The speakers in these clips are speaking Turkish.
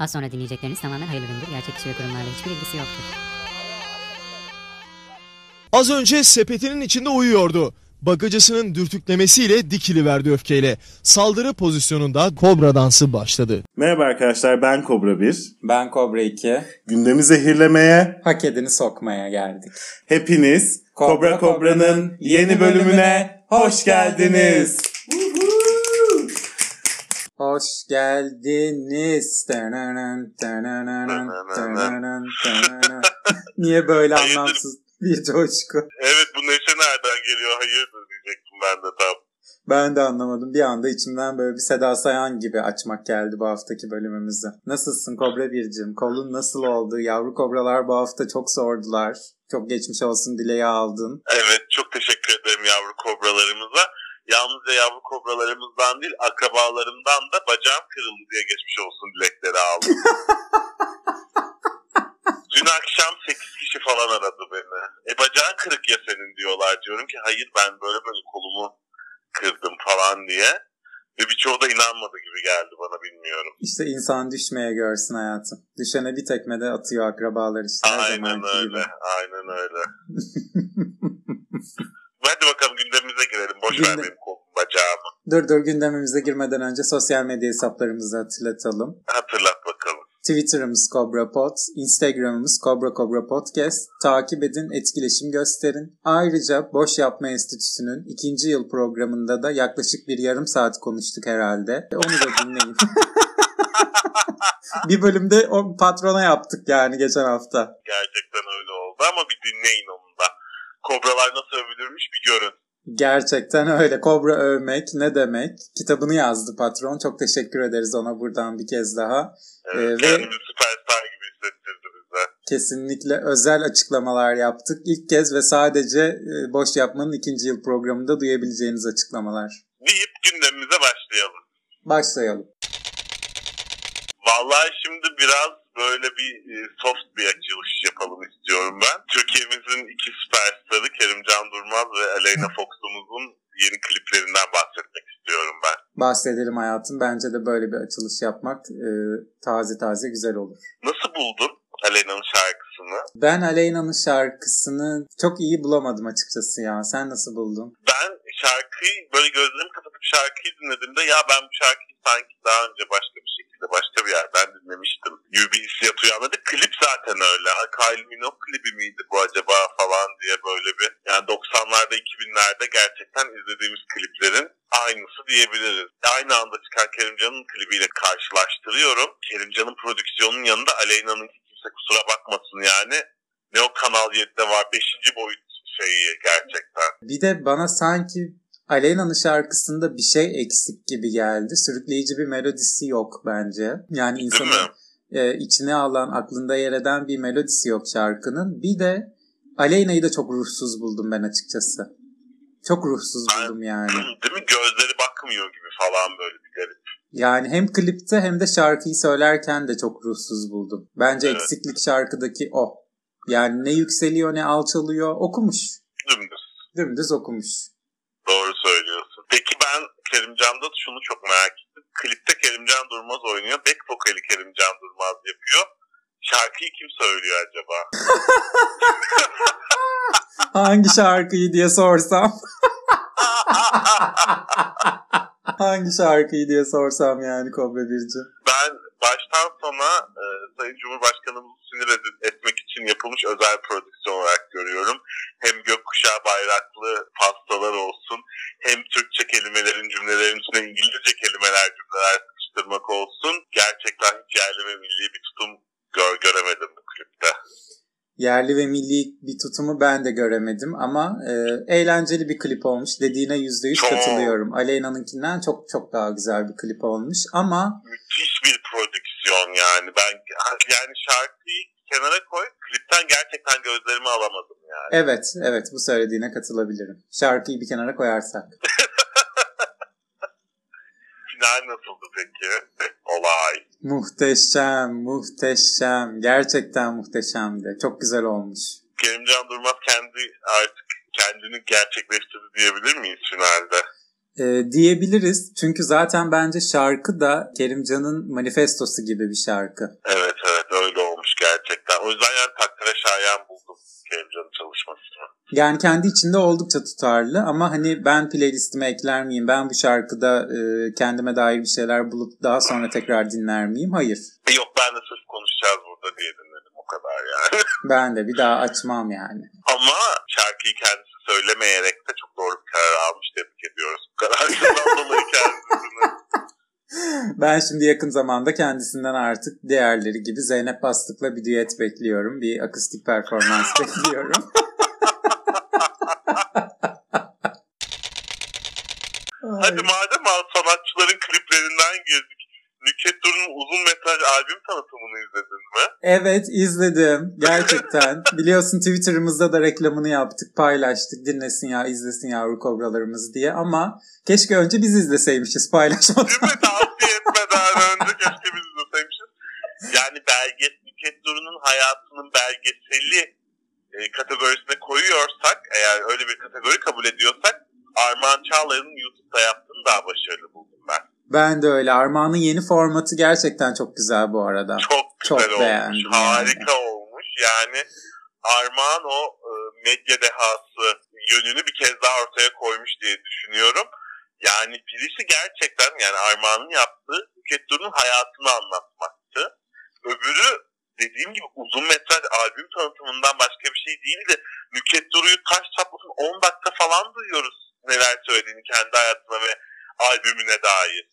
Az sonra dinleyecekleriniz tamamen hayırlı üründür. Gerçek kişi ve kurumlarla hiçbir ilgisi yoktur. Az önce sepetinin içinde uyuyordu. Bagacısının dürtüklemesiyle dikili verdi öfkeyle. Saldırı pozisyonunda kobra dansı başladı. Merhaba arkadaşlar ben Kobra 1. Ben Kobra 2. Gündemi zehirlemeye Hak edeni sokmaya geldik. hepiniz Kobra Kobra'nın yeni bölümüne hoş geldiniz. Hoş geldiniz. Niye böyle anlamsız bir coşku? Evet bu neşe nereden geliyor hayırdır diyecektim ben de tam. Ben de anlamadım. Bir anda içimden böyle bir Seda Sayan gibi açmak geldi bu haftaki bölümümüzü. Nasılsın Kobra Bircim? Kolun nasıl oldu? Yavru kobralar bu hafta çok sordular. Çok geçmiş olsun dileği aldın. Evet çok teşekkür ederim yavru kobralarımıza. Yalnızca yavru kobralarımızdan değil akrabalarımdan da bacağım kırıldı diye geçmiş olsun dilekleri aldım. Dün akşam 8 kişi falan aradı beni. E bacağın kırık ya senin diyorlar. Diyorum ki hayır ben böyle böyle kolumu kırdım falan diye. Ve birçoğu da inanmadı gibi geldi bana bilmiyorum. İşte insan düşmeye görsün hayatım. Düşene bir tekmede atıyor akrabalar işte. Aynen öyle. gibi. Aynen öyle. Hadi bakalım gündemimize girelim. Boş ver Gündem- benim kolumu bacağımı. Dur dur gündemimize girmeden önce sosyal medya hesaplarımızı hatırlatalım. Hatırlat bakalım. Twitter'ımız Cobra Pod, Instagram'ımız Cobra Cobra Podcast. Takip edin, etkileşim gösterin. Ayrıca Boş Yapma Enstitüsü'nün ikinci yıl programında da yaklaşık bir yarım saat konuştuk herhalde. Onu da dinleyin. bir bölümde o patrona yaptık yani geçen hafta. Gerçekten öyle oldu ama bir dinleyin onu. Kobralar nasıl övülürmüş bir görün. Gerçekten öyle. Kobra övmek ne demek? Kitabını yazdı patron. Çok teşekkür ederiz ona buradan bir kez daha. Evet, Ee, ve- Kendimizi süperstar gibi hissettirdi bize. Kesinlikle özel açıklamalar yaptık. İlk kez ve sadece e, Boş Yapmanın ikinci yıl programında duyabileceğiniz açıklamalar. Deyip gündemimize başlayalım. Başlayalım. Vallahi şimdi biraz böyle bir e, soft bir açılış yapalım istiyorum ben. Türkiye'mizin iki süperstarı Kerimcan Durmaz ve Aleyna Fox'umuzun yeni kliplerinden bahsetmek istiyorum ben. Bahsedelim hayatım. Bence de böyle bir açılış yapmak e, taze taze güzel olur. Nasıl buldun Aleyna'nın şarkısını? Ben Aleyna'nın şarkısını çok iyi bulamadım açıkçası ya. Sen nasıl buldun? Ben şarkıyı böyle gözlerimi kapatıp şarkıyı dinlediğimde ya ben bu şarkıyı sanki daha önce başka bir şekilde başka bir yerden dinlemiştim bir hissiyat uyandı. Klip zaten öyle. Ha, Kylie Minogue klibi miydi bu acaba falan diye böyle bir yani 90'larda 2000'lerde gerçekten izlediğimiz kliplerin aynısı diyebiliriz. Aynı anda çıkan Kerimcan'ın klibiyle karşılaştırıyorum. Kerimcan'ın prodüksiyonunun yanında Aleyna'nın kimse kusura bakmasın yani. Ne o Kanal 7'de var 5. boyut şeyi gerçekten. Bir de bana sanki Aleyna'nın şarkısında bir şey eksik gibi geldi. Sürükleyici bir melodisi yok bence. Yani insanın e, içine alan, aklında yer eden bir melodisi yok şarkının. Bir de Aleyna'yı da çok ruhsuz buldum ben açıkçası. Çok ruhsuz Ben- buldum yani. Değil mi? Gözleri bakmıyor gibi falan böyle bir garip. Yani hem klipte hem de şarkıyı söylerken de çok ruhsuz buldum. Bence Evet. eksiklik şarkıdaki o. Yani ne yükseliyor ne alçalıyor. Okumuş. Dümdüz. Dümdüz okumuş. Doğru söylüyorsun. Peki ben Kerimcan'da şunu çok merak ettim. Klipte Kerimcan Durmaz oynuyor. Back vokali Kerimcan Durmaz yapıyor. Şarkıyı kim söylüyor acaba? Hangi şarkıyı diye sorsam. Hangi şarkıyı diye sorsam yani Kobra Birci. ben baştan sona e, Sayın Cumhurbaşkanımızı sinir etmek için yapılmış özel prodüksiyon olarak görüyorum. Hem gökkuşağı bayraklı pastalar olsun hem Türkçe kelimelerin cümlelerin üstüne İngilizce kelimeler cümleler sıkıştırmak olsun. Gerçekten hiç yerli ve milli bir tutum gör, göremedim bu klipte. Yerli ve milli bir tutumu ben de göremedim ama e, eğlenceli bir klip olmuş. Dediğine yüzde yüz Çok. katılıyorum. Aleyna'nınkinden çok çok daha güzel bir klip olmuş ama müthiş bir prodüksiyon yani. Ben yani şarkıyı kenara koy. Klipten gerçekten gözlerimi alamadım yani. evet evet bu söylediğine katılabilirim. Şarkıyı bir kenara koyarsak. Final nasıldı peki? Olay. Muhteşem, muhteşem. Gerçekten muhteşemdi. Çok güzel olmuş. Kerimcan Durmaz kendi artık kendini gerçekleştirdi diyebilir miyiz finalde? Ee, diyebiliriz. Çünkü zaten bence şarkı da Kerimcan'ın manifestosu gibi bir şarkı. Evet evet öyle olmuş gerçekten. O yüzden yani takdire şayan buldum Kerimcan'ın çalışmasını. Yani kendi içinde oldukça tutarlı ama hani ben playlistime ekler miyim? Ben bu şarkıda e, kendime dair bir şeyler bulup daha sonra tekrar dinler miyim? Hayır. Yok ben de sırf konuşacağız burada diye dinledim o kadar yani. Ben de bir daha açmam yani. Ama şarkıyı kendisi söylemeyerek de çok doğru bir karar almış. Tebrik ediyoruz bu kararından dolayı kendisini. Ben şimdi yakın zamanda kendisinden artık diğerleri gibi Zeynep Bastık'la bir düet bekliyorum. Bir akustik performans bekliyorum. Hadi madem sanatçıların kliplerinden girdik. Nükhet Duru'nun uzun metraj albüm tanıtımını izledin mi? Evet izledim gerçekten. Biliyorsun Twitter'ımızda da reklamını yaptık, paylaştık. Dinlesin ya, izlesin yavru kobralarımız diye. Ama keşke önce biz izleseymişiz paylaşmadan. Değil mi? Tavsiye etmeden önce keşke biz izleseymişiz. Yani belge, Nükhet Duru'nun hayatının belgeseli e, kategorisine koyuyorsak, eğer öyle bir kategori kabul ediyorsak, Armağan Çağlayan'ın YouTube'da yaptığını daha başarılı buldum ben. De öyle. Armağan'ın yeni formatı gerçekten çok güzel bu arada. Çok Çok güzel olmuş. beğendim Harika olmuş. Yani Armağan o e, medya dehası yönünü bir kez daha ortaya koymuş diye düşünüyorum. Yani birisi gerçekten yani Armağan'ın yaptığı Nükhet Duru'nun hayatını anlatmaktı. Öbürü dediğim gibi uzun metraj albüm tanıtımından başka bir şey değildi. Nükhet Duru'yu taş çatlasın 10 dakika falan duyuyoruz neler söylediğini kendi hayatına ve albümüne dair.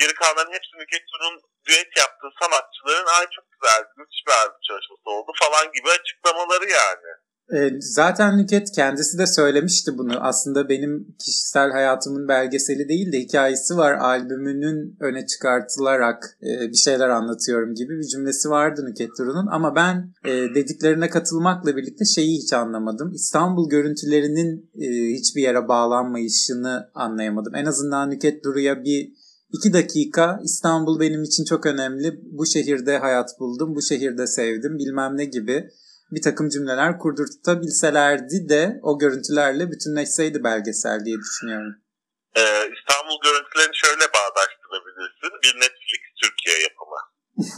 Geri kalanların hepsi Nükhet Duru'nun düet yaptığı sanatçıların ay çok güzel, müthiş bir albüm çalışması oldu falan gibi açıklamaları yani. Ee, zaten Nüket kendisi de söylemişti bunu. Aslında benim kişisel hayatımın belgeseli değil de hikayesi var. Albümünün öne çıkartılarak e, bir şeyler anlatıyorum gibi bir cümlesi vardı Nüket Duru'nun. Ama ben e, dediklerine katılmakla birlikte şeyi hiç anlamadım. İstanbul görüntülerinin e, hiçbir yere bağlanmayışını anlayamadım. En azından Nüket Duru'ya bir iki dakika İstanbul benim için çok önemli. Bu şehirde hayat buldum, bu şehirde sevdim bilmem ne gibi bir takım cümleler kurdurtabilselerdi de o görüntülerle bütünleşseydi belgesel diye düşünüyorum. Ee, İstanbul görüntülerini şöyle bağdaştırabilirsin. Bir Netflix Türkiye yapımı.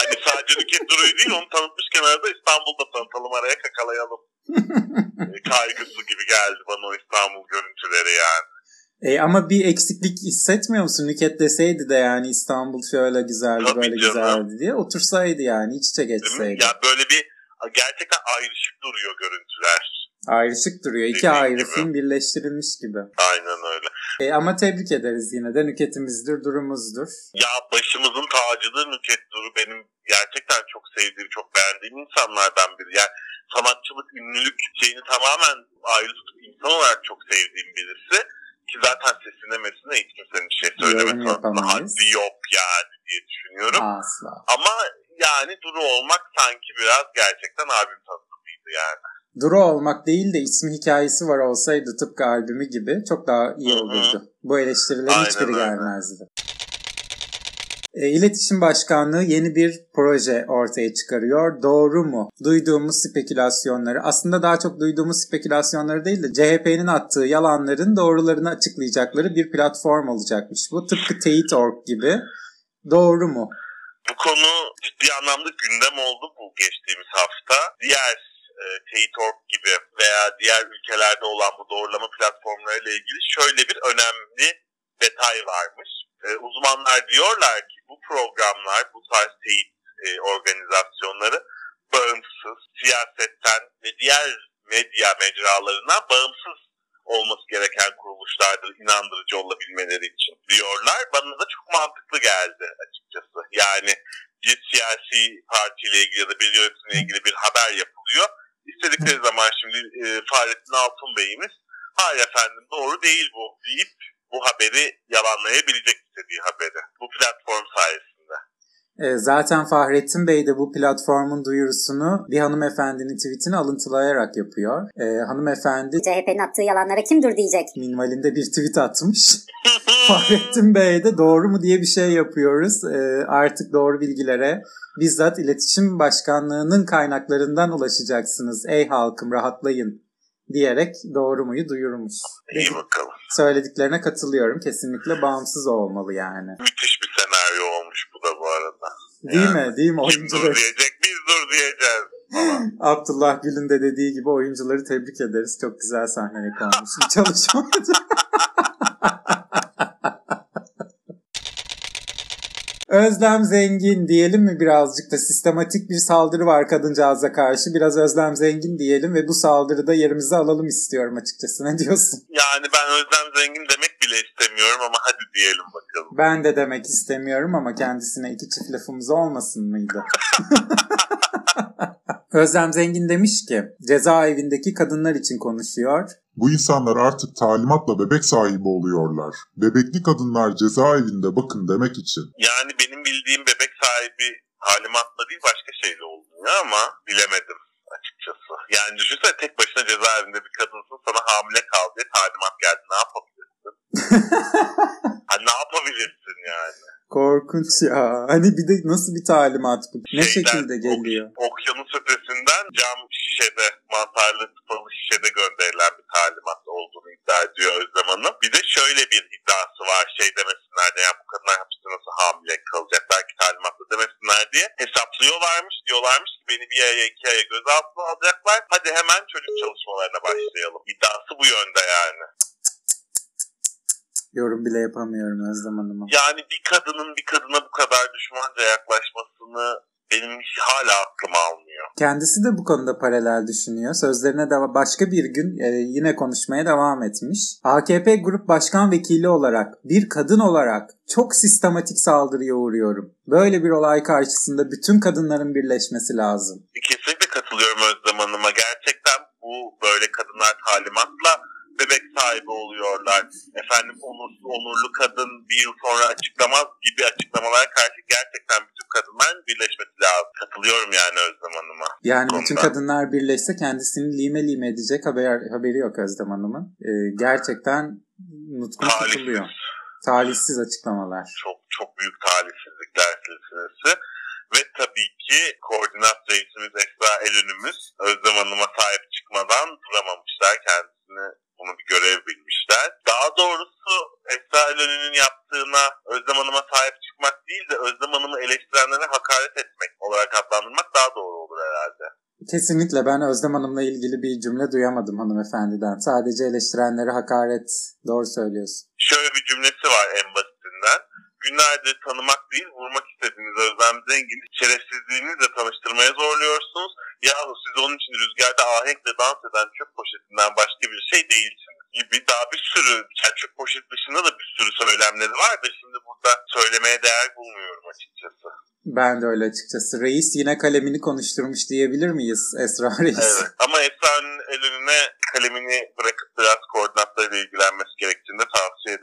hani sadece Nükhet Duru'yu değil onu tanıtmışken arada İstanbul'da tanıtalım araya kakalayalım. Ee, Kaygısı gibi geldi bana o İstanbul görüntüleri yani. E, ama bir eksiklik hissetmiyor musun? Nüket deseydi de yani İstanbul şöyle güzeldi, Tabii böyle canım. güzeldi diye otursaydı yani iç içe geçseydi. Ya böyle bir gerçekten ayrışık duruyor görüntüler. Ayrışık duruyor. İki Dediğin ayrı gibi. film birleştirilmiş gibi. Aynen öyle. E, ama tebrik ederiz yine de Nüket'imizdir, durumuzdur. Ya başımızın tacıdır Nükhet Duru benim gerçekten çok sevdiğim, çok beğendiğim insanlardan biri. Yani sanatçılık, ünlülük şeyini tamamen ayrı tutup insan olarak çok sevdiğim birisi. Ki zaten sesine mesine hiç kimsenin bir şey söyleme Yorum sanatına yapamayız. haddi yok yani diye düşünüyorum. Asla. Ama yani Duru olmak sanki biraz gerçekten albüm tanıtımıydı yani. Duru olmak değil de ismi hikayesi var olsaydı tıpkı albümü gibi çok daha iyi olurdu. Bu eleştirilerin Aynen hiçbiri öyle. gelmezdi. E, İletişim Başkanlığı yeni bir proje ortaya çıkarıyor. Doğru mu? Duyduğumuz spekülasyonları, aslında daha çok duyduğumuz spekülasyonları değil de CHP'nin attığı yalanların doğrularını açıklayacakları bir platform olacakmış bu. Tıpkı Teyit.org gibi. Doğru mu? Bu konu ciddi anlamda gündem oldu bu geçtiğimiz hafta. Diğer e, Teyit.org gibi veya diğer ülkelerde olan bu doğrulama platformlarıyla ilgili şöyle bir önemli detay varmış. E, uzmanlar diyorlar ki bu programlar, bu tarz teyit e, organizasyonları bağımsız, siyasetten ve diğer medya mecralarından bağımsız olması gereken kuruluşlardır inandırıcı olabilmeleri için diyorlar. Bana da çok mantıklı geldi açıkçası. Yani bir siyasi partiyle ilgili ya da bir yönetimle ilgili bir haber yapılıyor. İstedikleri zaman şimdi e, Fahrettin Altun Bey'imiz hayır efendim doğru değil bu deyip bu haberi yalanlayabilecek istediği haberi. Bu platform sayesinde. E, zaten Fahrettin Bey de bu platformun duyurusunu bir hanımefendinin tweetini alıntılayarak yapıyor. E, hanımefendi CHP'nin attığı yalanlara kim dur diyecek? minvalinde bir tweet atmış. Fahrettin Bey de doğru mu diye bir şey yapıyoruz. E, artık doğru bilgilere bizzat iletişim başkanlığının kaynaklarından ulaşacaksınız. Ey halkım rahatlayın diyerek doğru muyu duyurmuş. İyi bakalım. Söylediklerine katılıyorum. Kesinlikle bağımsız olmalı yani. Müthiş bir senaryo olmuş bu da bu arada. Değil Yani mi? Değil mi? Kim dur diyecek biz dur diyeceğiz. Abdullah Gül'ün de dediği gibi oyuncuları tebrik ederiz. Çok güzel sahneye konmuş bir çalışmaydı. Özlem Zengin diyelim mi birazcık da sistematik bir saldırı var kadıncağıza karşı. Biraz Özlem Zengin diyelim ve bu saldırıda yerimizi alalım istiyorum açıkçası. Ne diyorsun? Yani ben Özlem Zengin demek bile istemiyorum ama hadi diyelim bakalım. Ben de demek istemiyorum ama kendisine iki çift lafımız olmasın mıydı? Özlem Zengin demiş ki cezaevindeki kadınlar için konuşuyor. Bu insanlar artık talimatla bebek sahibi oluyorlar. Bebekli kadınlar cezaevinde bakın demek için. Yani benim bildiğim bebek sahibi talimatla değil başka şeyle oluyor ama bilemedim açıkçası. Yani düşünsene tek başına cezaevinde bir kadınsın sana hamile kal diye talimat geldi. Ne yapabilirsin? ha, ne yapabilirsin yani? Korkunç ya. Hani bir de nasıl bir talimat bu? Ne Şeyden, şekilde geliyor? ok- okyanus ötesinden cam şişede, mantarlı tıpalı şişede gönderilen bir talimat olduğunu iddia ediyor Özlem Hanım. Bir de şöyle bir iddiası var şey demesinler diye ya bu kadınlar hapiste nasıl hamile kalacak belki talimatla demesinler diye hesaplıyorlarmış diyorlarmış ki beni bir aya iki aya gözaltına alacaklar hadi hemen çocuk çalışmalarına başlayalım. İddiası bu yönde yani. Yorum bile yapamıyorum Özlem Hanım'a. Yani bir kadının bir kadına bu kadar düşmanca yaklaşmasını benim hala aklım almıyor. Kendisi de bu konuda paralel düşünüyor. Sözlerine de başka bir gün e, yine konuşmaya devam etmiş. AKP Grup Başkan Vekili olarak, bir kadın olarak çok sistematik saldırıya uğruyorum. Böyle bir olay karşısında bütün kadınların birleşmesi lazım. Kesinlikle katılıyorum Özlem Hanım'a. Gerçekten bu böyle kadınlar talimatla bebek sahibi oluyorlar. Efendim onursuz, onurlu kadın bir yıl sonra açıklamaz gibi açıklamalara karşı gerçekten bütün kadınların birleşmesi lazım. Katılıyorum yani Özlem Hanım'a. Yani bütün kadınlar birleşse kendisini lime lime edecek haber, haberi yok Özlem Hanım'ın. E, gerçekten nutkun Talihsiz. tutuluyor. Talihsiz açıklamalar. Çok çok büyük talihsizlikler silsilesi. Ve tabii ki koordinat reisimiz Esra Elünümüz Özlem Hanım'a sahip çıkmadan duramamışlar. Kendisini bunu bir görev bilmişler. Daha doğrusu Esra Elönü'nün yaptığına Özlem Hanım'a sahip çıkmak değil de Özlem Hanım'ı eleştirenlere hakaret etmek olarak adlandırmak daha doğru olur herhalde. Kesinlikle ben Özlem Hanım'la ilgili bir cümle duyamadım hanımefendiden. Sadece eleştirenlere hakaret. Doğru söylüyorsun. Şöyle bir cümlesi var en basitinden. Günlerdir tanımak değil vurmak istediğiniz Özlem Zengin'i şerefsizliğinizle tanıştırmaya zorluyorsunuz. Yahu siz onun için rüzgarda ahenkle dans eden çöp poşetinden başka bir şey değilsiniz gibi daha bir sürü yani çöp poşet dışında da bir sürü söylemleri var da şimdi burada söylemeye değer bulmuyorum açıkçası. Ben de öyle açıkçası. Reis yine kalemini konuşturmuş diyebilir miyiz Esra Reis? Evet. Ama Esra'nın el önüne kalemini bırakıp biraz koordinatlarıyla ilgilenmesi gerektiğini de tavsiye.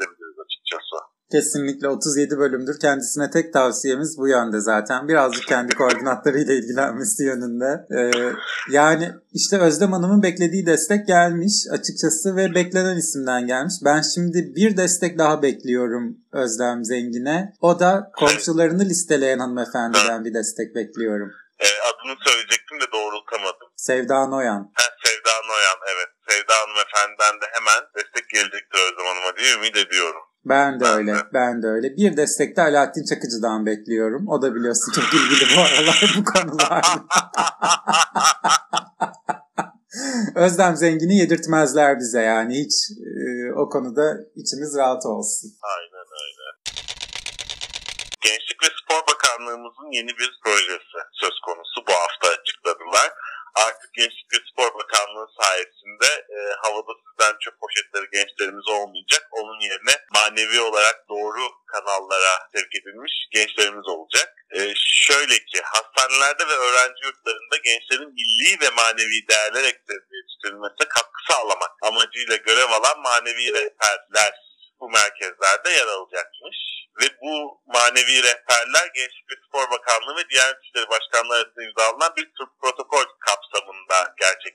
Kesinlikle 37 bölümdür. Kendisine tek tavsiyemiz bu yönde zaten. Birazcık kendi koordinatlarıyla ilgilenmesi yönünde. Ee, yani işte Özlem Hanım'ın beklediği destek gelmiş açıkçası ve beklenen isimden gelmiş. Ben şimdi bir destek daha bekliyorum Özlem Zengin'e. O da komşularını listeleyen hanımefendiden bir destek bekliyorum. Ee, adını söyleyecektim de doğrultamadım. Sevda Noyan. Ha, Sevda Noyan evet. Sevda Hanımefendi'den de hemen destek gelecektir Özlem Hanım'a diye ümit ediyorum. Ben de öyle. Ben de öyle. Bir destek de Alaaddin Çakıcı'dan bekliyorum. O da biliyorsun çok ilgili bu aralar bu konularda. Özlem Zengin'i yedirtmezler bize yani hiç e, o konuda içimiz rahat olsun. Aynen öyle. Gençlik ve Spor Bakanlığımızın yeni bir projesi söz konusu bu hafta açıkladılar. Artık Gençlik ve Spor Bakanlığı sayesinde e, havada sizden çöp poşetleri gençlerimiz olmayacak. Onun yerine manevi olarak doğru kanallara sevk edilmiş gençlerimiz olacak. E, şöyle ki hastanelerde ve öğrenci yurtlarında gençlerin milli ve manevi değerler ekseninde yetiştirilmesine katkı sağlamak amacıyla görev alan manevi rehberler bu merkezlerde yer alacakmış. Ve bu manevi rehberler Gençlik ve Spor Bakanlığı ve Diyanet İşleri Başkanlığı arasında imzalanan bir protokol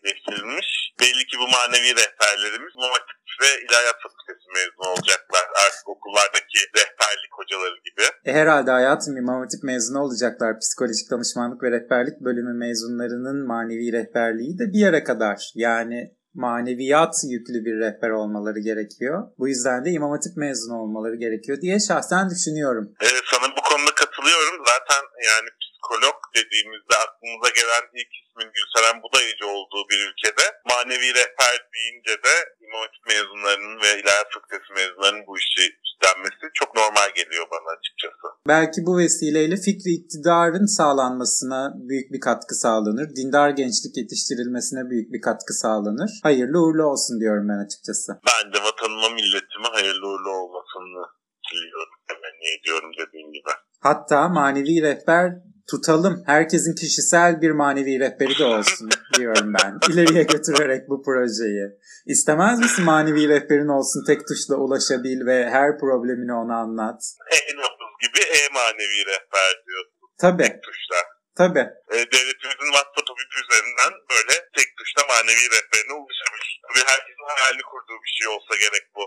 gerçekleştirilmiş. Belli ki bu manevi rehberlerimiz Hatip ve İlahiyat Fakültesi mezunu olacaklar. Artık okullardaki rehberlik hocaları gibi. E, herhalde hayatım İmam Hatip mezunu olacaklar. Psikolojik danışmanlık ve rehberlik bölümü mezunlarının manevi rehberliği de bir yere kadar. Yani maneviyat yüklü bir rehber olmaları gerekiyor. Bu yüzden de İmam Hatip mezunu olmaları gerekiyor diye şahsen düşünüyorum. Evet sana bu konuda katılıyorum. Zaten yani psikolog dediğimizde aklımıza gelen ilk ismin Gülseren Budayıcı olduğu bir ülkede manevi rehber deyince de İmam Hatip mezunlarının ve İlahiyat Fakültesi mezunlarının bu işi üstlenmesi çok normal geliyor bana açıkçası. Belki bu vesileyle fikri iktidarın sağlanmasına büyük bir katkı sağlanır. Dindar gençlik yetiştirilmesine büyük bir katkı sağlanır. Hayırlı uğurlu olsun diyorum ben açıkçası. Ben de vatanıma milletime hayırlı uğurlu olmasını diliyorum. Temenni ediyorum dediğim gibi. Hatta manevi rehber tutalım. Herkesin kişisel bir manevi rehberi de olsun diyorum ben. İleriye götürerek bu projeyi. İstemez misin manevi rehberin olsun tek tuşla ulaşabil ve her problemini ona anlat? E-Nabız gibi e-manevi rehber diyorsun Tabii, tuşla. tabii. E, devletimizin WhatsApp üzerinden böyle tek tuşla manevi rehberine ulaşabilir. Tabii herkesin hayalini kurduğu bir şey olsa gerek bu.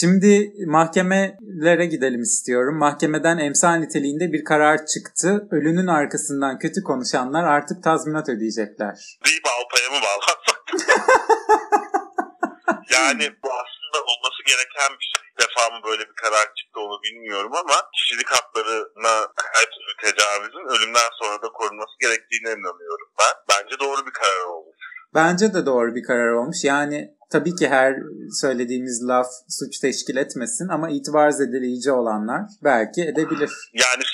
Şimdi mahkemelere gidelim istiyorum. Mahkemeden emsal niteliğinde bir karar çıktı. Ölünün arkasından kötü konuşanlar artık tazminat ödeyecekler. Deyip Alpay'a mı bağlansak? yani bu aslında olması gereken bir şey. Defa mı böyle bir karar çıktı onu bilmiyorum ama kişilik haklarına her türlü tecavüzün ölümden sonra da korunması gerektiğine inanıyorum ben. Bence doğru bir karar olmuş. Bence de doğru bir karar olmuş. Yani tabii ki her söylediğimiz laf suç teşkil etmesin ama itibar zedeleyici olanlar belki edebilir. Yani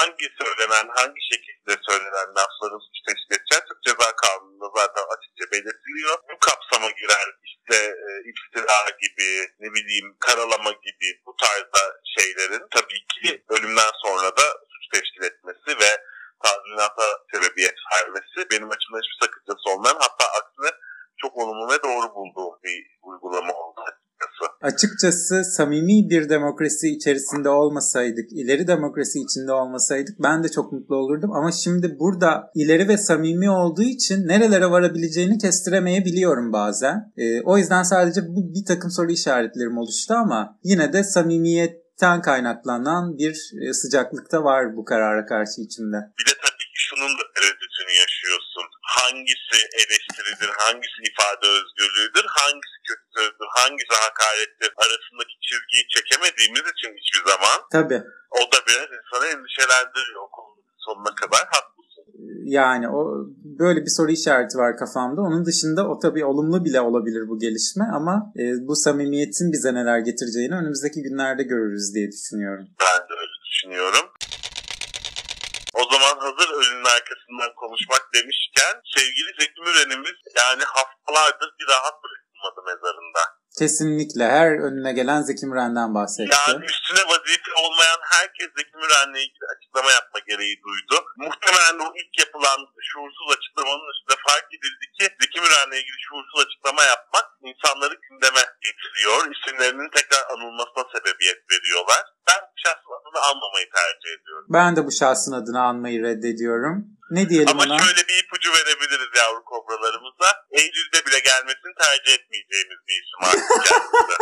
hangi söylenen, hangi şekilde söylenen lafların suç teşkil edeceği Türk Ceza Kanunu'nda zaten açıkça belirtiliyor. Bu kapsama giren işte e, iftira gibi, ne bileyim karalama gibi bu tarzda şeylerin tabii ki ölümden sonra da suç teşkil etmesi ve tazminata sebebiyet vermesi benim açımdan hiçbir sakıncası olmayan hatta aksine çok olumlu ve doğru bulduğum bir uygulama oldu açıkçası. Samimi bir demokrasi içerisinde olmasaydık, ileri demokrasi içinde olmasaydık ben de çok mutlu olurdum. Ama şimdi burada ileri ve samimi olduğu için nerelere varabileceğini kestiremeyebiliyorum bazen. Ee, o yüzden sadece bu bir takım soru işaretlerim oluştu ama yine de samimiyetten kaynaklanan bir e, sıcaklıkta var bu karara karşı içimde. Bir de tabii ki şunun da tereddütünü yaşıyorsun. Hangisi eleştiridir, hangisi ifade özgürlüğüdür, hangisi kötü sözdür, hangisi hakarettir arasındaki çizgiyi çekemediğimiz için hiçbir zaman Tabii. o da biraz insanı endişelendiriyor okulun sonuna kadar. Haklısın. Yani o böyle bir soru işareti var kafamda. Onun dışında o tabii olumlu bile olabilir bu gelişme ama e, bu samimiyetin bize neler getireceğini önümüzdeki günlerde görürüz diye düşünüyorum. Ben de öyle düşünüyorum. O zaman hazır ölünün arkasından konuşmak demişken sevgili Zeki Müren'imiz yani haftalardır bir rahat bırakılmadı mezarında. Kesinlikle her önüne gelen Zeki Müren'den bahsetti. Yani üstüne vazife olmayan herkes Zeki Müren'le ilgili açıklama yapma gereği duydu. Muhtemelen o ilk yapılan şuursuz açıklamanın üstünde fark edildi ki Zeki Müren'le ilgili şuursuz açıklama yapmak insanları gündeme getiriyor. İsimlerinin tekrar anılmasına sebebiyet veriyorlar. Ben bu şahsın adını almamayı tercih ediyorum. Ben de bu şahsın adını anmayı reddediyorum. Ne diyelim Ama ona? şöyle bir ipucu verebiliriz yavru kobralarımıza. Eylül'de bile gelmesini tercih etmeyeceğimiz bir isim artık kendisi.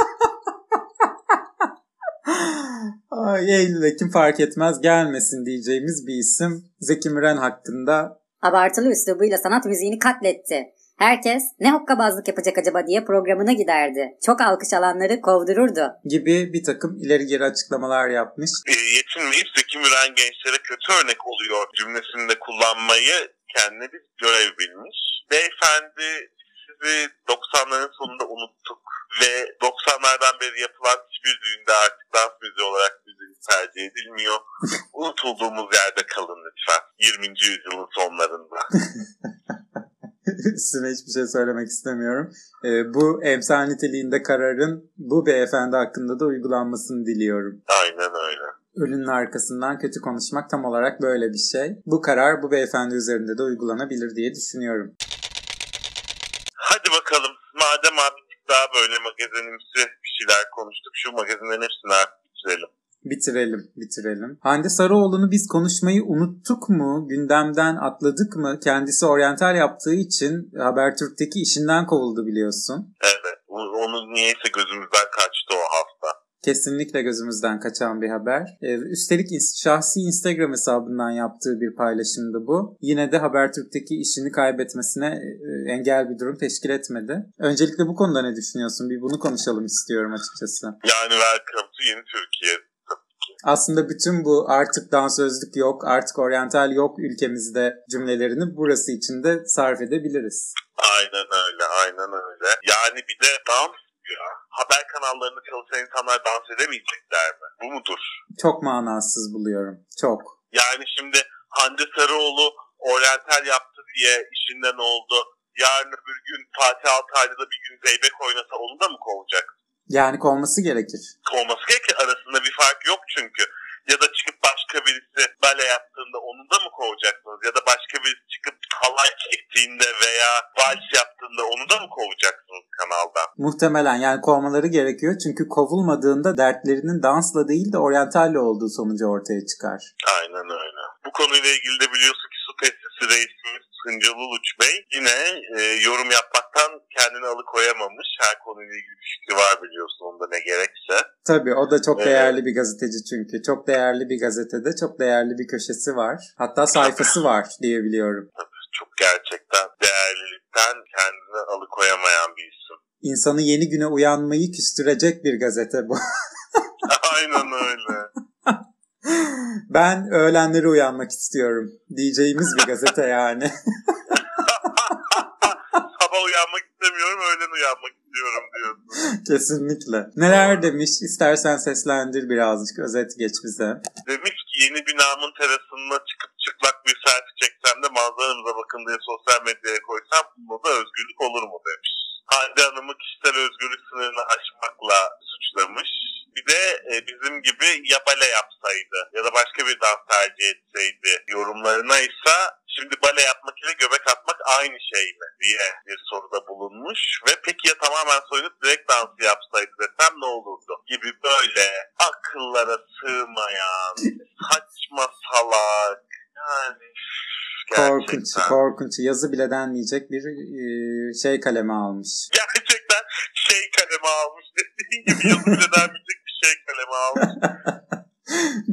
Ay, Eylül Ekim fark etmez gelmesin diyeceğimiz bir isim. Zeki Müren hakkında Abartılı üslubuyla sanat müziğini katletti. Herkes ne hokkabazlık yapacak acaba diye programına giderdi. Çok alkış alanları kovdururdu. gibi bir takım ileri geri açıklamalar yapmış. e, yetinmeyip Zeki Müren gençlere kötü örnek oluyor cümlesinde kullanmayı kendine bir görev bilmiş. Beyefendi sizi 90'ların sonunda unuttuk ve 90'lardan beri yapılan hiçbir düğünde artık dans müziği olarak müziği tercih edilmiyor. Unutulduğumuz yerde kalın lütfen 20. yüzyılın sonlarında. Üstüne hiçbir şey söylemek istemiyorum. Ee, bu emsal niteliğinde kararın bu beyefendi hakkında da uygulanmasını diliyorum. Aynen öyle. Ölünün arkasından kötü konuşmak tam olarak böyle bir şey. Bu karar bu beyefendi üzerinde de uygulanabilir diye düşünüyorum. Hadi bakalım madem abi daha böyle magazinimsi bir şeyler konuştuk şu magazinlerin hepsini artık bitirelim. Bitirelim, bitirelim. Hande Sarıoğlu'nu biz konuşmayı unuttuk mu? Gündemden atladık mı? Kendisi oryantal yaptığı için Habertürk'teki işinden kovuldu biliyorsun. Evet. Onu niyeyse gözümüzden kaçtı o hafta. Kesinlikle gözümüzden kaçan bir haber. Ee, üstelik şahsi Instagram hesabından yaptığı bir paylaşımdı bu. Yine de Habertürk'teki işini kaybetmesine e, engel bir durum teşkil etmedi. Öncelikle bu konuda ne düşünüyorsun? Bir bunu konuşalım istiyorum açıkçası. Yani welcome to yeni Türkiye. Aslında bütün bu artık dansözlük yok, artık oryantal yok ülkemizde cümlelerini burası için de sarf edebiliriz. Aynen öyle, aynen öyle. Yani bir de dans ya. Haber kanallarında çalışan insanlar dans edemeyecekler mi? Bu mudur? Çok manasız buluyorum. Çok. Yani şimdi Hande Sarıoğlu oryantal yaptı diye işinden oldu. Yarın öbür gün Fatih Altaylı da bir gün zeybek oynasa onu da mı kovacak? Yani kovması gerekir. Kovması gerekir. Arasında bir fark yok çünkü. Ya da çıkıp başka birisi bale yaptığında onu da mı kovacaksınız? Ya da başka birisi çıkıp halay çektiğinde veya vals yaptığında onu da mı kovacaksınız kanaldan? Muhtemelen yani kovmaları gerekiyor. Çünkü kovulmadığında dertlerinin dansla değil de oryantalle olduğu sonucu ortaya çıkar. Aynen öyle. Bu konuyla ilgili de biliyorsun ki tesisi reisimiz Hıncal Uluç Bey yine e, yorum yapmaktan kendini alıkoyamamış. Her konuyla ilgili bir fikri var biliyorsun onda ne gerekse. Tabii o da çok Evet. değerli bir gazeteci çünkü. Çok değerli bir gazetede çok değerli bir köşesi var. Hatta sayfası var diyebiliyorum. Çok gerçekten değerlilikten kendini alıkoyamayan bir isim. İnsanı yeni güne uyanmayı küstürecek bir gazete bu. Aynen öyle. Ben öğlenleri uyanmak istiyorum. Diyeceğimiz bir gazete yani. Sabah uyanmak istemiyorum, öğlen uyanmak istiyorum diyorsun. Kesinlikle. Neler demiş? İstersen seslendir birazcık. Özet geç bize. Demiş ki yeni binamın terasına çıkıp çıplak bir selfie çeksem de manzaramıza bakın diye sosyal medyaya koysam bunda da özgürlük olur mu demiş. Hande Hanım'ı kişisel özgürlük sınırını aşmakla suçlamış. Bir de e, bizim gibi ya bale yapsaydı ya da başka bir dans tercih etseydi yorumlarına ise şimdi bale yapmak ile göbek atmak aynı şey mi diye bir soruda bulunmuş. Ve peki ya tamamen soyunup direkt dansı yapsaydı desem ne olurdu? Gibi böyle akıllara sığmayan saçma salak yani Korkunç, gerçekten. korkunç. Yazı bile denmeyecek bir e, şey kaleme almış. Gerçekten şey kalemi almış dediğin gibi yazı bile denmeyecek bir şey kalemi almış.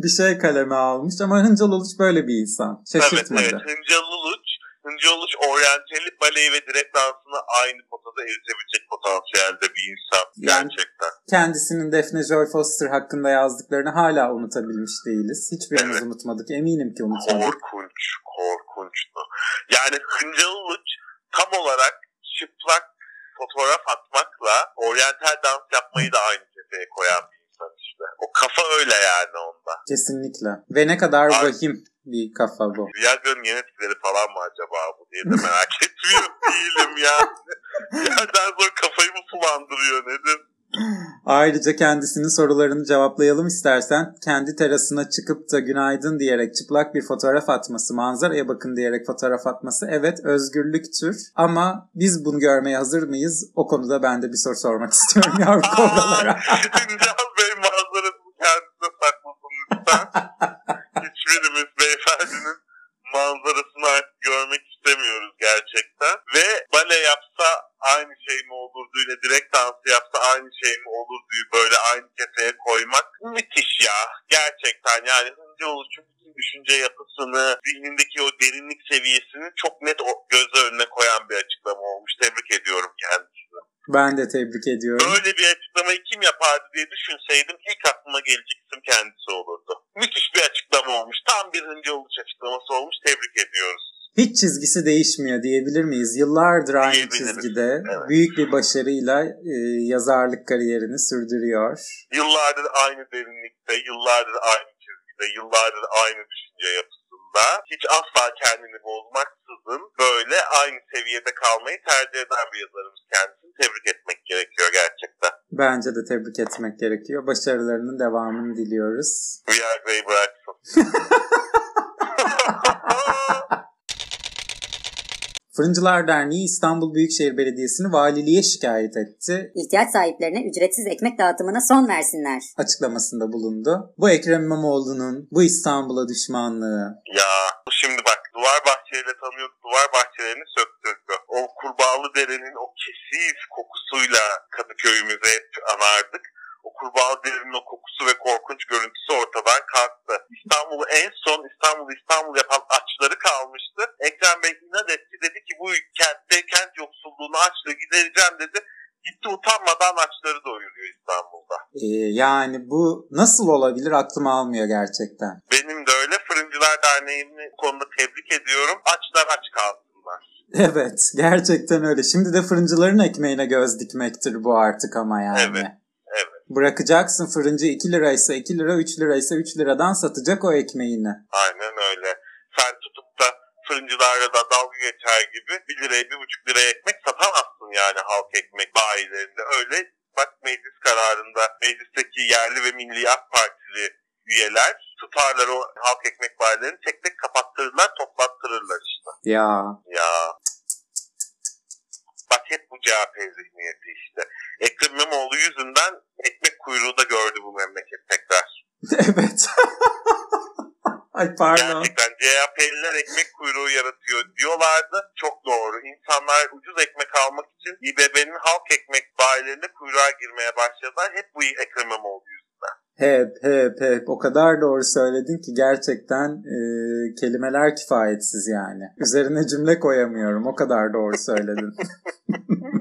Bir şey kaleme almış ama Hıncal Uluç böyle bir insan. evet Şaşırtmadı. evet. Hıncal Uluç, Hıncal Uluç oryantali baleyi ve direkt dansını aynı potada eritebilecek potansiyelde bir insan. Yani- Gerçekten. Kendisinin Daphne Joy Foster hakkında yazdıklarını hala unutabilmiş değiliz. Hiçbirimiz Evet. unutmadık. Eminim ki unutmadık. Korkunç, korkunçtu. Yani Hıncal Uluç tam olarak çıplak fotoğraf atmakla oryantal dans yapmayı da aynı kefeye koyan bir. O kafa öyle yani onda. Kesinlikle. Ve ne kadar Ay- vahim bir kafa bu. Viagra'nın yan etkileri falan mı acaba bu diye de merak etmiyorum değilim ya. Bir yerden sonra kafayı mı sulandırıyor nedir? Ayrıca kendisinin sorularını cevaplayalım istersen. Kendi terasına çıkıp da günaydın diyerek çıplak bir fotoğraf atması, manzaraya bakın diyerek fotoğraf atması evet özgürlüktür. Ama biz bunu görmeye hazır mıyız? O konuda ben de bir soru sormak istiyorum yavru kobralara. Beyefendinin manzarasını artık görmek istemiyoruz gerçekten. Ve bale yapsa aynı şey mi olurduğuyla direkt dansı yapsa aynı şey mi olurduğu böyle aynı kefeye koymak müthiş ya. Gerçekten yani Hıncıoğlu'nun bütün düşünce yapısını, zihnindeki o derinlik seviyesini çok net o göz önüne koyan bir açıklama olmuş. Tebrik ediyorum kendisini. Ben de tebrik ediyorum. Böyle bir açıklamayı kim yapardı diye düşünseydim ilk aklıma gelecek isim kendisi olurdu. Müthiş bir açıklama olmuş. Tam bir Hıncıoğlu açıklaması olmuş. Tebrik ediyoruz. Hiç çizgisi değişmiyor diyebilir miyiz? Yıllardır aynı çizgide Evet. büyük bir başarıyla e, yazarlık kariyerini sürdürüyor. Yıllardır aynı derinlikte, yıllardır aynı çizgide, yıllardır aynı düşünce yapısında. Hiç asla kendini bozmaksızın böyle aynı seviyede kalmayı tercih eden bir yazarımız kendisini tebrik etmek gerekiyor gerçekten. Bence de tebrik etmek gerekiyor. Başarılarının devamını diliyoruz. Viagra'yı bıraksın. Fırıncılar Derneği İstanbul Büyükşehir Belediyesi'ni valiliğe şikayet etti. İhtiyaç sahiplerine ücretsiz ekmek dağıtımına son versinler. Açıklamasında bulundu. Bu Ekrem İmamoğlu'nun bu İstanbul'a düşmanlığı. Ya bu şimdi bak duvar bahçeyle tanıyorduk. Duvar bahçelerini söktürdü. O kurbağalı derenin o kesif kokusuyla Kadıköy'ümüzü hep anardık. O kurbağalı derenin o ve korkunç görüntüsü ortadan kalktı. İstanbul'u en son İstanbul İstanbul yapan açları kalmıştı. Ekrem Bey inat etti dedi ki bu kentte kent yoksulluğunu açla gidereceğim dedi. Gitti utanmadan açları doyuruyor İstanbul'da. Ee, yani bu nasıl olabilir aklım almıyor gerçekten. Benim de öyle Fırıncılar Derneği'ni konuda tebrik ediyorum. Açlar aç kalsınlar. Evet gerçekten öyle. Şimdi de fırıncıların ekmeğine göz dikmektir bu artık ama yani. Evet. Bırakacaksın fırıncı 2 liraysa 2 lira 3 liraysa 3 liradan satacak o ekmeğini. Aynen öyle. Sen tutup da fırıncılarla da dalga geçer gibi 1 liraya 1,5 liraya ekmek satamazsın yani halk ekmek bayilerinde. Öyle bak meclis kararında meclisteki yerli ve milli AK Partili üyeler tutarlar o halk ekmek bayilerini tek tek kapattırırlar toplattırırlar işte. Ya Ya. Bak hep bu CHP zihniyeti işte. Ekrem İmamoğlu yüzünden ekmek kuyruğu da gördü bu memleket tekrar. evet. Ay pardon. Gerçekten CHP'liler ekmek kuyruğu yaratıyor diyorlardı. Çok doğru. İnsanlar ucuz ekmek almak için İBB'nin halk ekmek bayilerine kuyruğa girmeye başladılar. Hep bu Ekrem İmamoğlu yüzünden. Hep hep hep o kadar doğru söyledin ki gerçekten e, kelimeler kifayetsiz yani. Üzerine cümle koyamıyorum o kadar doğru söyledin.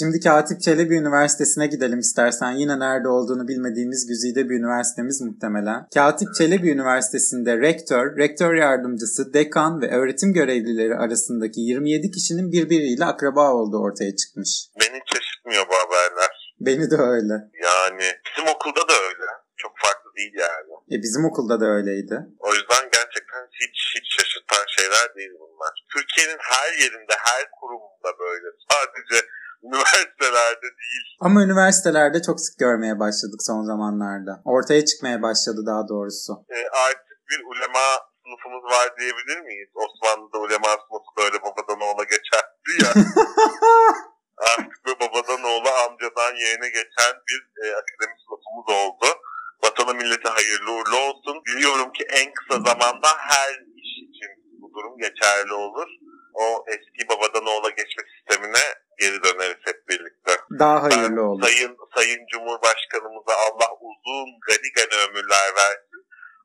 Şimdi Katip Çelebi Üniversitesi'ne gidelim istersen. Yine nerede olduğunu bilmediğimiz güzide bir üniversitemiz muhtemelen. Katip Çelebi Üniversitesi'nde rektör, rektör yardımcısı, dekan ve öğretim görevlileri arasındaki 27 kişinin birbiriyle akraba olduğu ortaya çıkmış. Beni şaşırtmıyor bu haberler. Beni de öyle. Yani bizim okulda da öyle. Çok farklı değil yani. E bizim okulda da öyleydi. O yüzden gerçekten hiç hiç şaşırtan şeyler değil bunlar. Türkiye'nin her yerinde, her kurumunda böyle. Sadece üniversitelerde değil. Ama üniversitelerde çok sık görmeye başladık son zamanlarda. Ortaya çıkmaya başladı daha doğrusu. E, artık bir ulema sınıfımız var diyebilir miyiz? Osmanlı'da ulema sınıfı böyle babadan oğula geçerdi ya. artık böyle babadan oğula amcadan yeğene geçen bir e, akademi sınıfımız oldu. Vatana millete hayırlı uğurlu olsun. Biliyorum ki en kısa zamanda her iş için bu durum geçerli olur. O eski babadan oğula geçme sistemine geri döneriz hep birlikte. Daha hayırlı olur. Sayın Sayın Cumhurbaşkanımıza Allah uzun gani gani ömürler versin.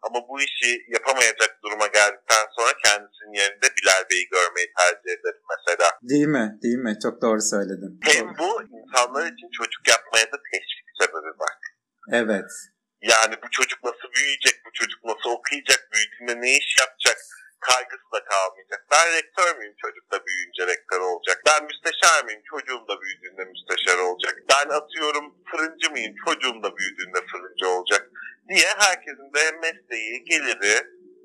Ama bu işi yapamayacak duruma geldikten sonra kendisinin yerinde Bilal Bey'i görmeyi tercih ederim mesela. Değil mi? Değil mi? Çok doğru söyledin. Hem bu insanlar için çocuk yapmaya da teşvik sebebi bak. Evet. Yani bu çocuk nasıl büyüyecek, bu çocuk nasıl okuyacak, büyüdüğünde ne iş yapacak kaygısı da kalmayacak. Ben rektör müyüm çocuk da büyüyünce rektör olacak. Ben müsteşar mıyım çocuğum da büyüdüğünde müsteşar olacak. Ben atıyorum fırıncı mıyım çocuğum da büyüdüğünde fırıncı olacak. Diye herkesin de mesleği, geliri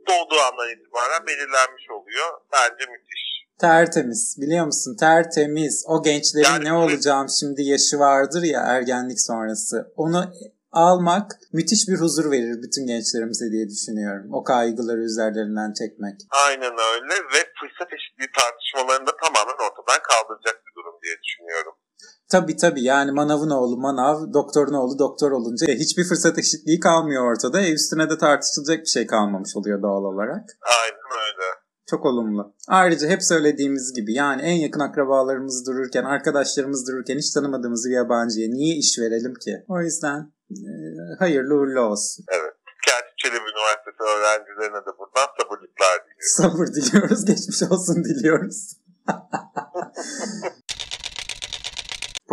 doğduğu andan itibaren belirlenmiş oluyor. Bence müthiş. Tertemiz. Biliyor musun? Tertemiz. O gençlerin Yani ne olacağım şimdi yaşı vardır ya ergenlik sonrası. Onu almak müthiş bir huzur verir bütün gençlerimize diye düşünüyorum. O kaygıları üzerlerinden çekmek. Aynen öyle ve fırsat eşitliği tartışmalarını da tamamen ortadan kaldıracak bir durum diye düşünüyorum. Tabii tabii yani manavın oğlu manav, doktorun oğlu doktor olunca hiçbir fırsat eşitliği kalmıyor ortada. E üstüne de tartışılacak bir şey kalmamış oluyor doğal olarak. Aynen öyle. Çok olumlu. Ayrıca hep söylediğimiz gibi yani en yakın akrabalarımız dururken, arkadaşlarımız dururken hiç tanımadığımız bir yabancıya niye iş verelim ki? O yüzden e, hayırlı uğurlu olsun. Katip Çelebi Üniversitesi öğrencilerine de buradan sabırlıklar diliyorum. Sabır diliyoruz, geçmiş olsun diliyoruz.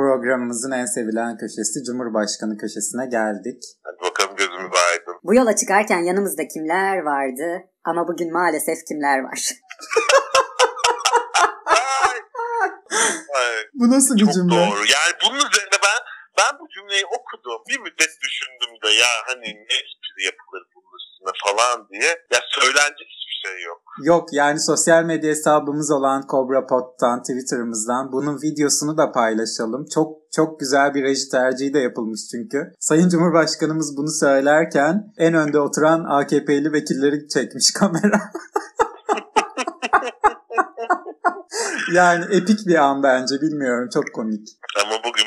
Programımızın en sevilen köşesi Cumhurbaşkanı köşesine geldik. Hadi bakalım gözümüz aydın. Bu yola çıkarken yanımızda kimler vardı? Ama bugün maalesef kimler var? Ay! Ay, Bu nasıl bir çok cümle? doğru. Yani bunun üzerine ben ben bu cümleyi okudum. Bir müddet düşündüm de ya hani ne espri yapılır bunun üstüne falan diye. Ya söylenecek hiçbir şey yok. Yok yani sosyal medya hesabımız olan Cobra Pod'dan, Twitter'ımızdan bunun videosunu da paylaşalım. Çok çok güzel bir reji tercihi de yapılmış çünkü. Sayın Cumhurbaşkanımız bunu söylerken en önde oturan AKP'li vekilleri çekmiş kamera. yani epik bir an bence bilmiyorum çok komik. Ama bugün?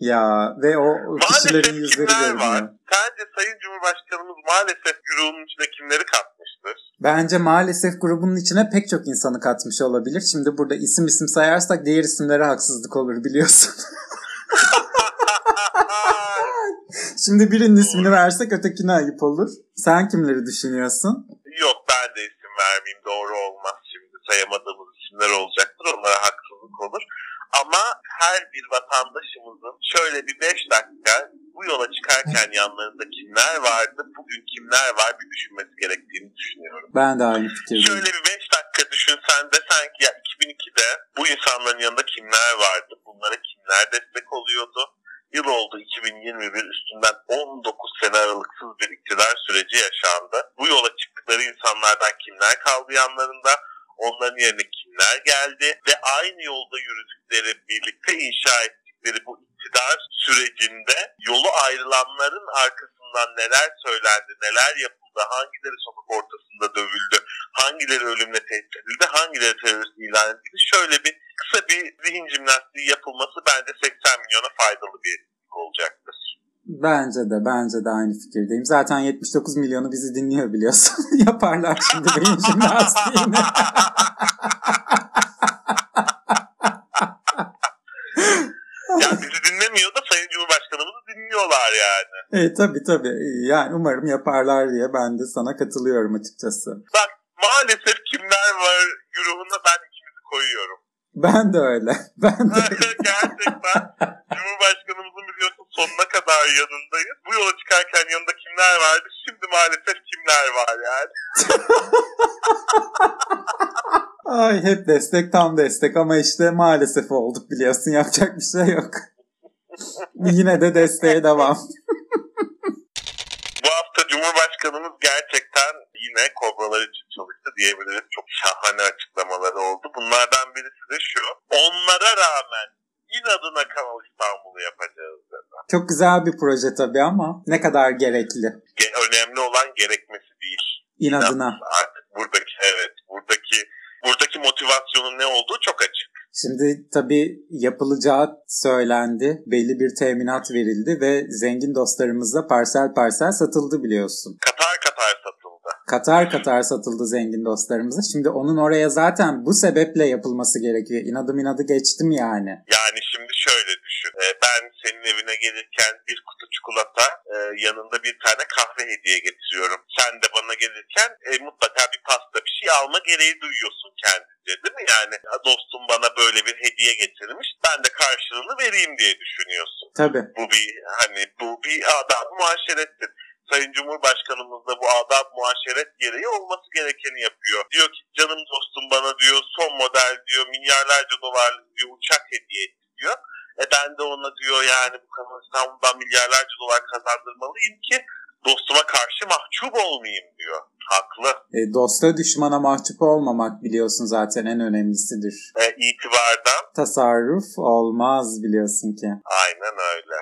Ya ve o kişilerin Maalesef yüzleri görünüyor. var? Sence Sayın Cumhurbaşkanımız maalesef grubun içine kimleri katmıştır? Bence maalesef grubun içine pek çok insanı katmış olabilir. Şimdi burada isim isim sayarsak diğer isimlere haksızlık olur biliyorsun. Şimdi birinin ismini versek ötekine ayıp olur. Sen kimleri düşünüyorsun? Yok ben de isim vermeyeyim doğru olmaz şimdi sayamadığımız isimler olacaktır onlara haksızlık olur. Ama her bir vatandaşımızın şöyle bir 5 dakika bu yola çıkarken yanlarında kimler vardı, bugün kimler var bir düşünmesi gerektiğini düşünüyorum. Ben de aynı fikirdeyim. Şöyle bir 5 dakika düşünsen desen ki ya 2002'de bu insanların yanında kimler vardı, bunlara kimler destek oluyordu? Yıl oldu 2021 üstünden 19 sene aralıksız bir iktidar süreci yaşandı. Bu yola çıktıkları insanlardan kimler kaldı yanlarında? Onların yerine kimler geldi? Ve aynı yolda yürüdükleri, birlikte inşa ettikleri bu iktidar sürecinde yolu ayrılanların arkasından neler söylendi, neler yapıldı, hangileri sokak ortasında dövüldü, hangileri ölümle tehdit edildi, hangileri terörist ilan edildi. Şöyle bir kısa bir zihin jimnastiği yapılması bence 80 milyona faydalı bir etkinlik olacaktır. Bence de bence de aynı fikirdeyim. Zaten 79 milyonu bizi dinliyor biliyorsun. Yaparlar şimdi beyin jimnastiğini. Ya bizi dinlemiyor da Sayın Cumhurbaşkanımızı dinliyorlar yani. e, tabii tabii. Yani umarım yaparlar diye ben de sana katılıyorum açıkçası. Bak maalesef kimler var güruhuna ben ikimizi koyuyorum. Ben de öyle. Ben de Gerçekten biliyorsun sonuna kadar yanındayız. Bu yola çıkarken yanında kimler vardı? Şimdi maalesef kimler var yani. Ay hep destek tam destek ama işte maalesef olduk biliyorsun yapacak bir şey yok. Yine de desteğe devam. Bu hafta Cumhurbaşkanımız gerçekten yine kobralar için çalıştı diyebiliriz. Çok şahane açıklamaları oldu. Bunlardan birisi de şu. Onlara rağmen inadına Kanal İstanbul'u yapacağız dedi. Çok güzel bir proje tabii ama ne kadar gerekli. Ge- Önemli olan gerekmesi değil. İnadına. Artık buradaki evet buradaki buradaki motivasyonun ne olduğu çok açık. Şimdi tabii yapılacağı söylendi. Belli bir teminat verildi ve zengin dostlarımıza parsel parsel satıldı biliyorsun. Katar katar satıldı. Katar katar satıldı zengin dostlarımıza. Şimdi onun oraya zaten bu sebeple yapılması gerekiyor. İnadım inadı geçtim yani. Yani şimdi şöyle düşün. Ee, ben senin evine gelirken bir kutu çikolata e, yanında bir tane kahve hediye getiriyorum. Sen de bana gelirken e, mutlaka bir pasta bir şey alma gereği duyuyorsun kendince değil mi? Yani "Ya dostum bana böyle bir hediye getirmiş ben de karşılığını vereyim diye düşünüyorsun. Tabii. Bu bir hani bu bir adab muaşerettir. Sayın Cumhurbaşkanımız da bu adab muaşeret gereği olması gerekeni yapıyor. Diyor ki canım dostum bana diyor son model diyor milyarlarca dolarlık diyor uçak hediye etti diyor. E ben de ona diyor yani bu Kanal İstanbul'dan milyarlarca dolar kazandırmalıyım ki dostuma karşı mahcup olmayayım diyor. Haklı. E, dosta düşmana mahcup olmamak biliyorsun zaten en önemlisidir. E, itibardan Tasarruf olmaz biliyorsun ki. aynen öyle.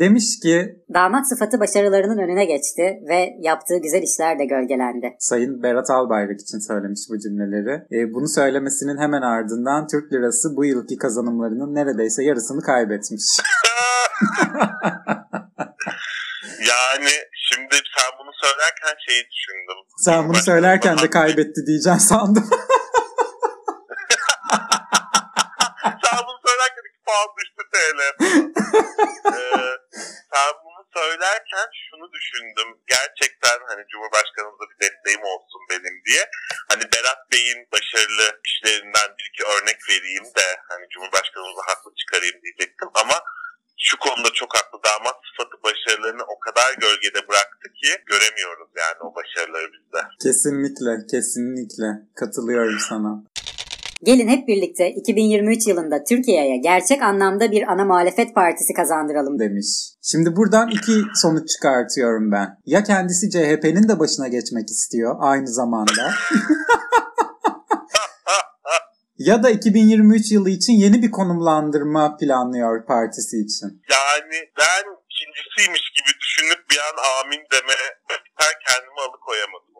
Demiş ki Damat sıfatı başarılarının önüne geçti ve yaptığı güzel işler de gölgelendi. Sayın Berat Albayrak için söylemiş bu cümleleri. E, bunu söylemesinin hemen ardından Türk lirası bu yılki kazanımlarının neredeyse yarısını kaybetmiş. yani şimdi sen bunu söylerken şeyi düşündüm. Sen bunu söylerken de kaybetti diyeceğim sandım. sen bunu söylerken 2 puan düştü TL. ee, sen bunu söylerken şunu düşündüm. Gerçekten hani Cumhurbaşkanımıza bir desteğim olsun benim diye. Hani Berat Bey'in başarılı işlerinden bir iki örnek vereyim de hani Cumhurbaşkanımızı haklı çıkarayım diyecektim ama şu konuda çok haklı damat sıfatı başarılarını o kadar gölgede bıraktı ki göremiyoruz yani o başarıları bizde. Kesinlikle, kesinlikle katılıyorum sana. Gelin hep birlikte 2023 yılında Türkiye'ye gerçek anlamda bir ana muhalefet partisi kazandıralım. demiş. Şimdi buradan iki sonuç çıkartıyorum ben. Ya kendisi CHP'nin de başına geçmek istiyor aynı zamanda. ya da 2023 yılı için yeni bir konumlandırma planlıyor partisi için. Yani ben ikincisiymiş gibi düşünüp bir an amin deme ben kendimi alıkoyamadım.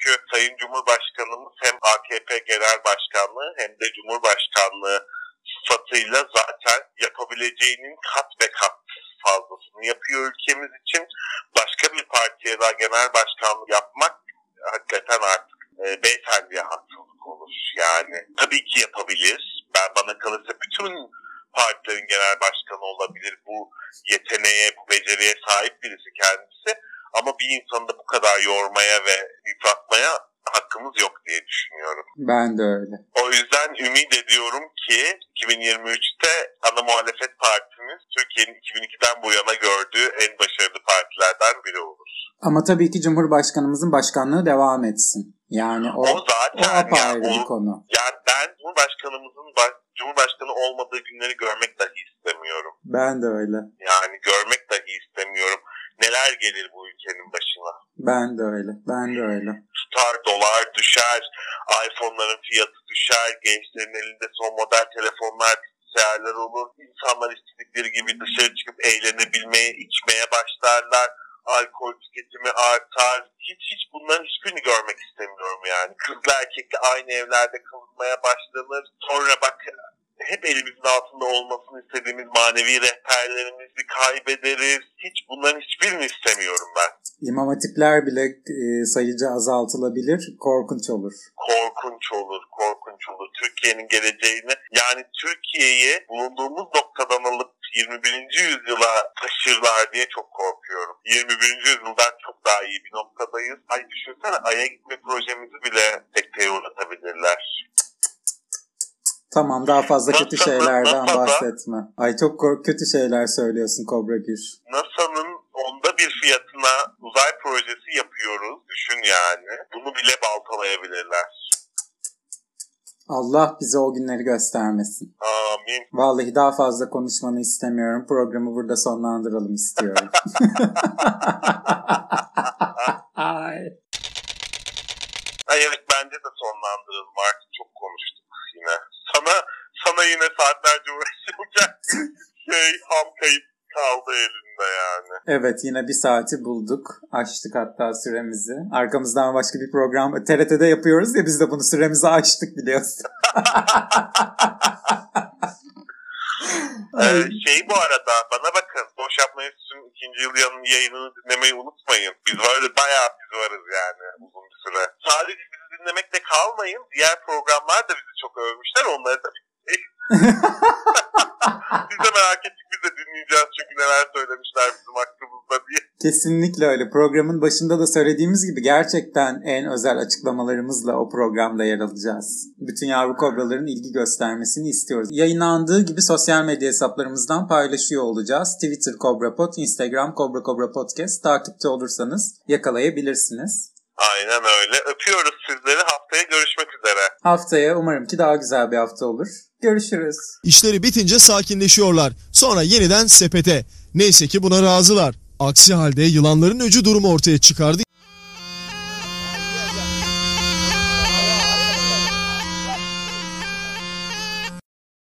Çünkü Sayın Cumhurbaşkanımız hem AKP Genel Başkanlığı hem de Cumhurbaşkanlığı sıfatıyla zaten yapabileceğinin kat ve kat fazlasını yapıyor ülkemiz için. Başka bir partiye daha genel başkanlık yapmak hakikaten artık e, beyefendiye haksızlık olur. Yani tabii ki yapabilir. Ben bana kalırsa bütün partilerin genel başkanı olabilir. Bu yeteneğe, bu beceriye sahip birisi kendisi. Ama bir insanı da bu kadar yormaya ve yıpratmaya hakkımız yok diye düşünüyorum. Ben de öyle. O yüzden ümit ediyorum ki 2023'te ana muhalefet partimiz Türkiye'nin 2002'den bu yana gördüğü en başarılı partilerden biri olur. Ama tabii ki Cumhurbaşkanımızın başkanlığı devam etsin. Yani o, O o zaten apayrı yani, bir o- konu. yani ben Cumhurbaşkanımızın baş- Cumhurbaşkanı olmadığı günleri görmek dahi istemiyorum. Ben de öyle. Yani görmek dahi istemiyorum. Neler gelir bu ülkenin başına? Ben de öyle. Ben de öyle. Tutar, dolar düşer, iPhone'ların fiyatı düşer, gençlerin elinde son model telefonlar, bilgisayarlar olur. İnsanlar istedikleri gibi dışarı çıkıp eğlenebilmeye, içmeye başlarlar. Alkol tüketimi artar. Hiç hiç bunların hiçbirini görmek istemiyorum yani. Kızla erkekle aynı evlerde kalınmaya başlanır. Sonra bak hep elimizin altında olmasını istediğimiz manevi rehberlerimizi kaybederiz. Hiç bunların hiçbirini istemiyorum ben. İmam hatipler bile e, sayıca azaltılabilir. Korkunç olur. korkunç olur, korkunç olur. Türkiye'nin geleceğini yani Türkiye'yi bulunduğumuz noktadan alıp 21. yüzyıla taşırlar diye çok korkuyorum. 21. yüzyıldan çok daha iyi bir noktadayız. Ay düşünsene Ay'a gitme projemizi bile sekteye uğratabilirler. Tamam daha fazla kötü şeylerden bahsetme. Ay çok kötü şeyler söylüyorsun Kobra Gür. NASA'nın onda bir fiyatına uzay projesi yapıyoruz. Düşün yani. Bunu bile baltalayabilirler. Allah bize o günleri göstermesin. Amin. Vallahi daha fazla konuşmanı istemiyorum. Programı burada sonlandıralım istiyorum. Ay. Ay evet bence de sonlandıralım artık çok konuştuk yine. Sana sana yine saatlerce uğraşırken şey ham kayıp kaldı elinde yani. Evet yine bir saati bulduk. Açtık hatta süremizi. Arkamızdan başka bir program TRT'de yapıyoruz ya biz de bunu süremizi açtık biliyorsun. Ee, şey bu arada bana bakın Boş Yapma Enstitüsü'nün ikinci yıl yayınını dinlemeyi unutmayın. Biz varız bayağı biz varız yani uzun bir süre. Sadece bizi dinlemekte kalmayın. Diğer programlar da bizi çok övmüşler. Onları da biz de merak ettik biz de dinleyeceğiz çünkü neler söylemişler bizim hakkımızda diye. Kesinlikle öyle. Programın başında da söylediğimiz gibi gerçekten en özel açıklamalarımızla o programda yer alacağız. Bütün yavru kobraların ilgi göstermesini istiyoruz. Yayınlandığı gibi sosyal medya hesaplarımızdan paylaşıyor olacağız. Twitter Kobra Pod, Instagram Kobra Kobra Podcast takipte olursanız yakalayabilirsiniz. Aynen öyle. Öpüyoruz sizleri. Haftaya görüşmek. Haftaya umarım ki daha güzel bir hafta olur. Görüşürüz. İşleri bitince sakinleşiyorlar. Sonra yeniden sepete. Neyse ki buna razılar. Aksi halde yılanların öcü durumu ortaya çıkardı.